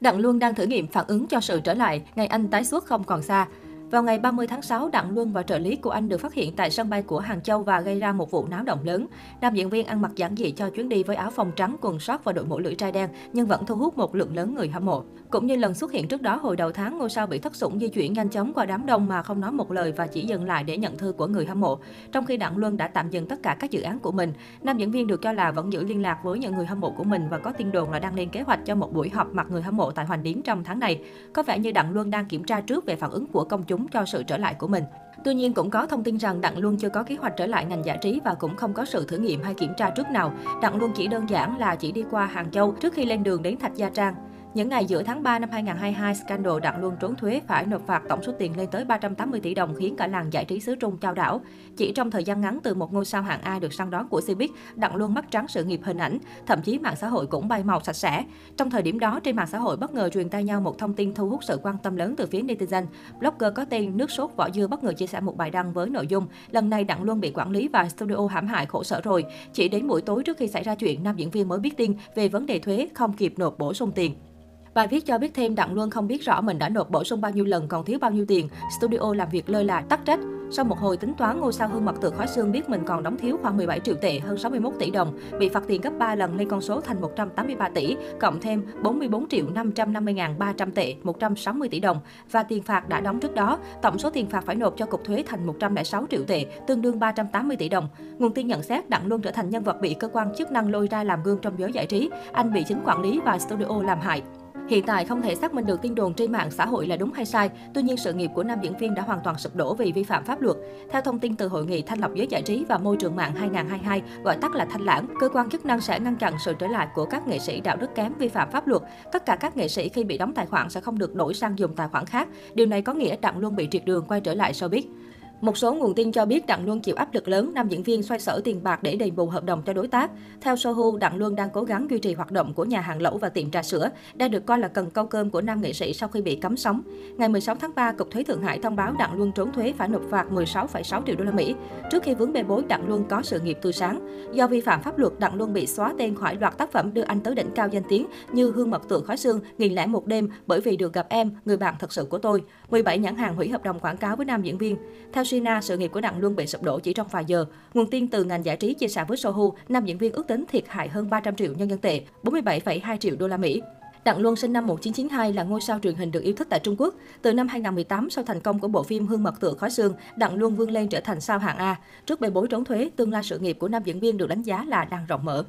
Đặng Luân đang thử nghiệm phản ứng cho sự trở lại, ngày anh tái xuất không còn xa. Vào ngày 30 tháng 6, Đặng Luân và trợ lý của anh được phát hiện tại sân bay của Hàng Châu và gây ra một vụ náo động lớn. Nam diễn viên ăn mặc giản dị cho chuyến đi với áo phông trắng, quần sót và đội mũ lưỡi trai đen, nhưng vẫn thu hút một lượng lớn người hâm mộ. Cũng như lần xuất hiện trước đó hồi đầu tháng, ngôi sao bị thất sủng di chuyển nhanh chóng qua đám đông mà không nói một lời và chỉ dừng lại để nhận thư của người hâm mộ. Trong khi Đặng Luân đã tạm dừng tất cả các dự án của mình, nam diễn viên được cho là vẫn giữ liên lạc với những người hâm mộ của mình và có tin đồn là đang lên kế hoạch cho một buổi họp mặt người hâm mộ tại Hoành Điếm trong tháng này. Có vẻ như Đặng Luân đang kiểm tra trước về phản ứng của công chúng cho sự trở lại của mình. Tuy nhiên cũng có thông tin rằng Đặng Luân chưa có kế hoạch trở lại ngành giải trí và cũng không có sự thử nghiệm hay kiểm tra trước nào. Đặng Luân chỉ đơn giản là chỉ đi qua Hàng Châu trước khi lên đường đến Thạch Gia Trang. Những ngày giữa tháng 3 năm 2022, scandal Đặng Luân trốn thuế phải nộp phạt tổng số tiền lên tới 380 tỷ đồng khiến cả làng giải trí xứ Trung chao đảo. Chỉ trong thời gian ngắn từ một ngôi sao hạng A được săn đón của Cbiz, Đặng Luân mất trắng sự nghiệp hình ảnh, thậm chí mạng xã hội cũng bay màu sạch sẽ. Trong thời điểm đó, trên mạng xã hội bất ngờ truyền tay nhau một thông tin thu hút sự quan tâm lớn từ phía netizen. Blogger có tên Nước sốt vỏ dưa bất ngờ chia sẻ một bài đăng với nội dung lần này Đặng Luân bị quản lý và studio hãm hại khổ sở rồi. Chỉ đến buổi tối trước khi xảy ra chuyện, nam diễn viên mới biết tin về vấn đề thuế không kịp nộp bổ sung tiền. Bài viết cho biết thêm Đặng Luân không biết rõ mình đã nộp bổ sung bao nhiêu lần còn thiếu bao nhiêu tiền. Studio làm việc lơi là tắc trách. Sau một hồi tính toán, ngôi sao Hương Mật Từ Khói Xương biết mình còn đóng thiếu khoảng 17 triệu tệ, hơn 61 tỷ đồng, bị phạt tiền gấp 3 lần lên con số thành 183 tỷ, cộng thêm 44 triệu 550 ngàn 300 tệ, 160 tỷ đồng. Và tiền phạt đã đóng trước đó, tổng số tiền phạt phải nộp cho cục thuế thành 106 triệu tệ, tương đương 380 tỷ đồng. Nguồn tin nhận xét Đặng Luân trở thành nhân vật bị cơ quan chức năng lôi ra làm gương trong giới giải trí. Anh bị chính quản lý và studio làm hại. Hiện tại không thể xác minh được tin đồn trên mạng xã hội là đúng hay sai, tuy nhiên sự nghiệp của nam diễn viên đã hoàn toàn sụp đổ vì vi phạm pháp luật. Theo thông tin từ Hội nghị Thanh lọc giới giải trí và môi trường mạng 2022, gọi tắt là Thanh lãng, cơ quan chức năng sẽ ngăn chặn sự trở lại của các nghệ sĩ đạo đức kém vi phạm pháp luật. Tất cả các nghệ sĩ khi bị đóng tài khoản sẽ không được đổi sang dùng tài khoản khác. Điều này có nghĩa Đặng Luân bị triệt đường quay trở lại showbiz. Một số nguồn tin cho biết Đặng Luân chịu áp lực lớn, nam diễn viên xoay sở tiền bạc để đền bù hợp đồng cho đối tác. Theo Sohu, Đặng Luân đang cố gắng duy trì hoạt động của nhà hàng lẩu và tiệm trà sữa, đang được coi là cần câu cơm của nam nghệ sĩ sau khi bị cấm sóng. Ngày 16 tháng 3, Cục Thuế Thượng Hải thông báo Đặng Luân trốn thuế phải nộp phạt 16,6 triệu đô la Mỹ. Trước khi vướng bê bối, Đặng Luân có sự nghiệp tươi sáng. Do vi phạm pháp luật, Đặng Luân bị xóa tên khỏi loạt tác phẩm đưa anh tới đỉnh cao danh tiếng như Hương mật tượng khói xương, nghìn lẻ một đêm bởi vì được gặp em, người bạn thật sự của tôi. 17 nhãn hàng hủy hợp đồng quảng cáo với nam diễn viên. Theo Sina, sự nghiệp của Đặng Luân bị sụp đổ chỉ trong vài giờ. Nguồn tin từ ngành giải trí chia sẻ với Sohu, nam diễn viên ước tính thiệt hại hơn 300 triệu nhân dân tệ, 47,2 triệu đô la Mỹ. Đặng Luân sinh năm 1992 là ngôi sao truyền hình được yêu thích tại Trung Quốc. Từ năm 2018, sau thành công của bộ phim Hương mật tựa khói xương, Đặng Luân vươn lên trở thành sao hạng A. Trước bê bối trốn thuế, tương lai sự nghiệp của nam diễn viên được đánh giá là đang rộng mở.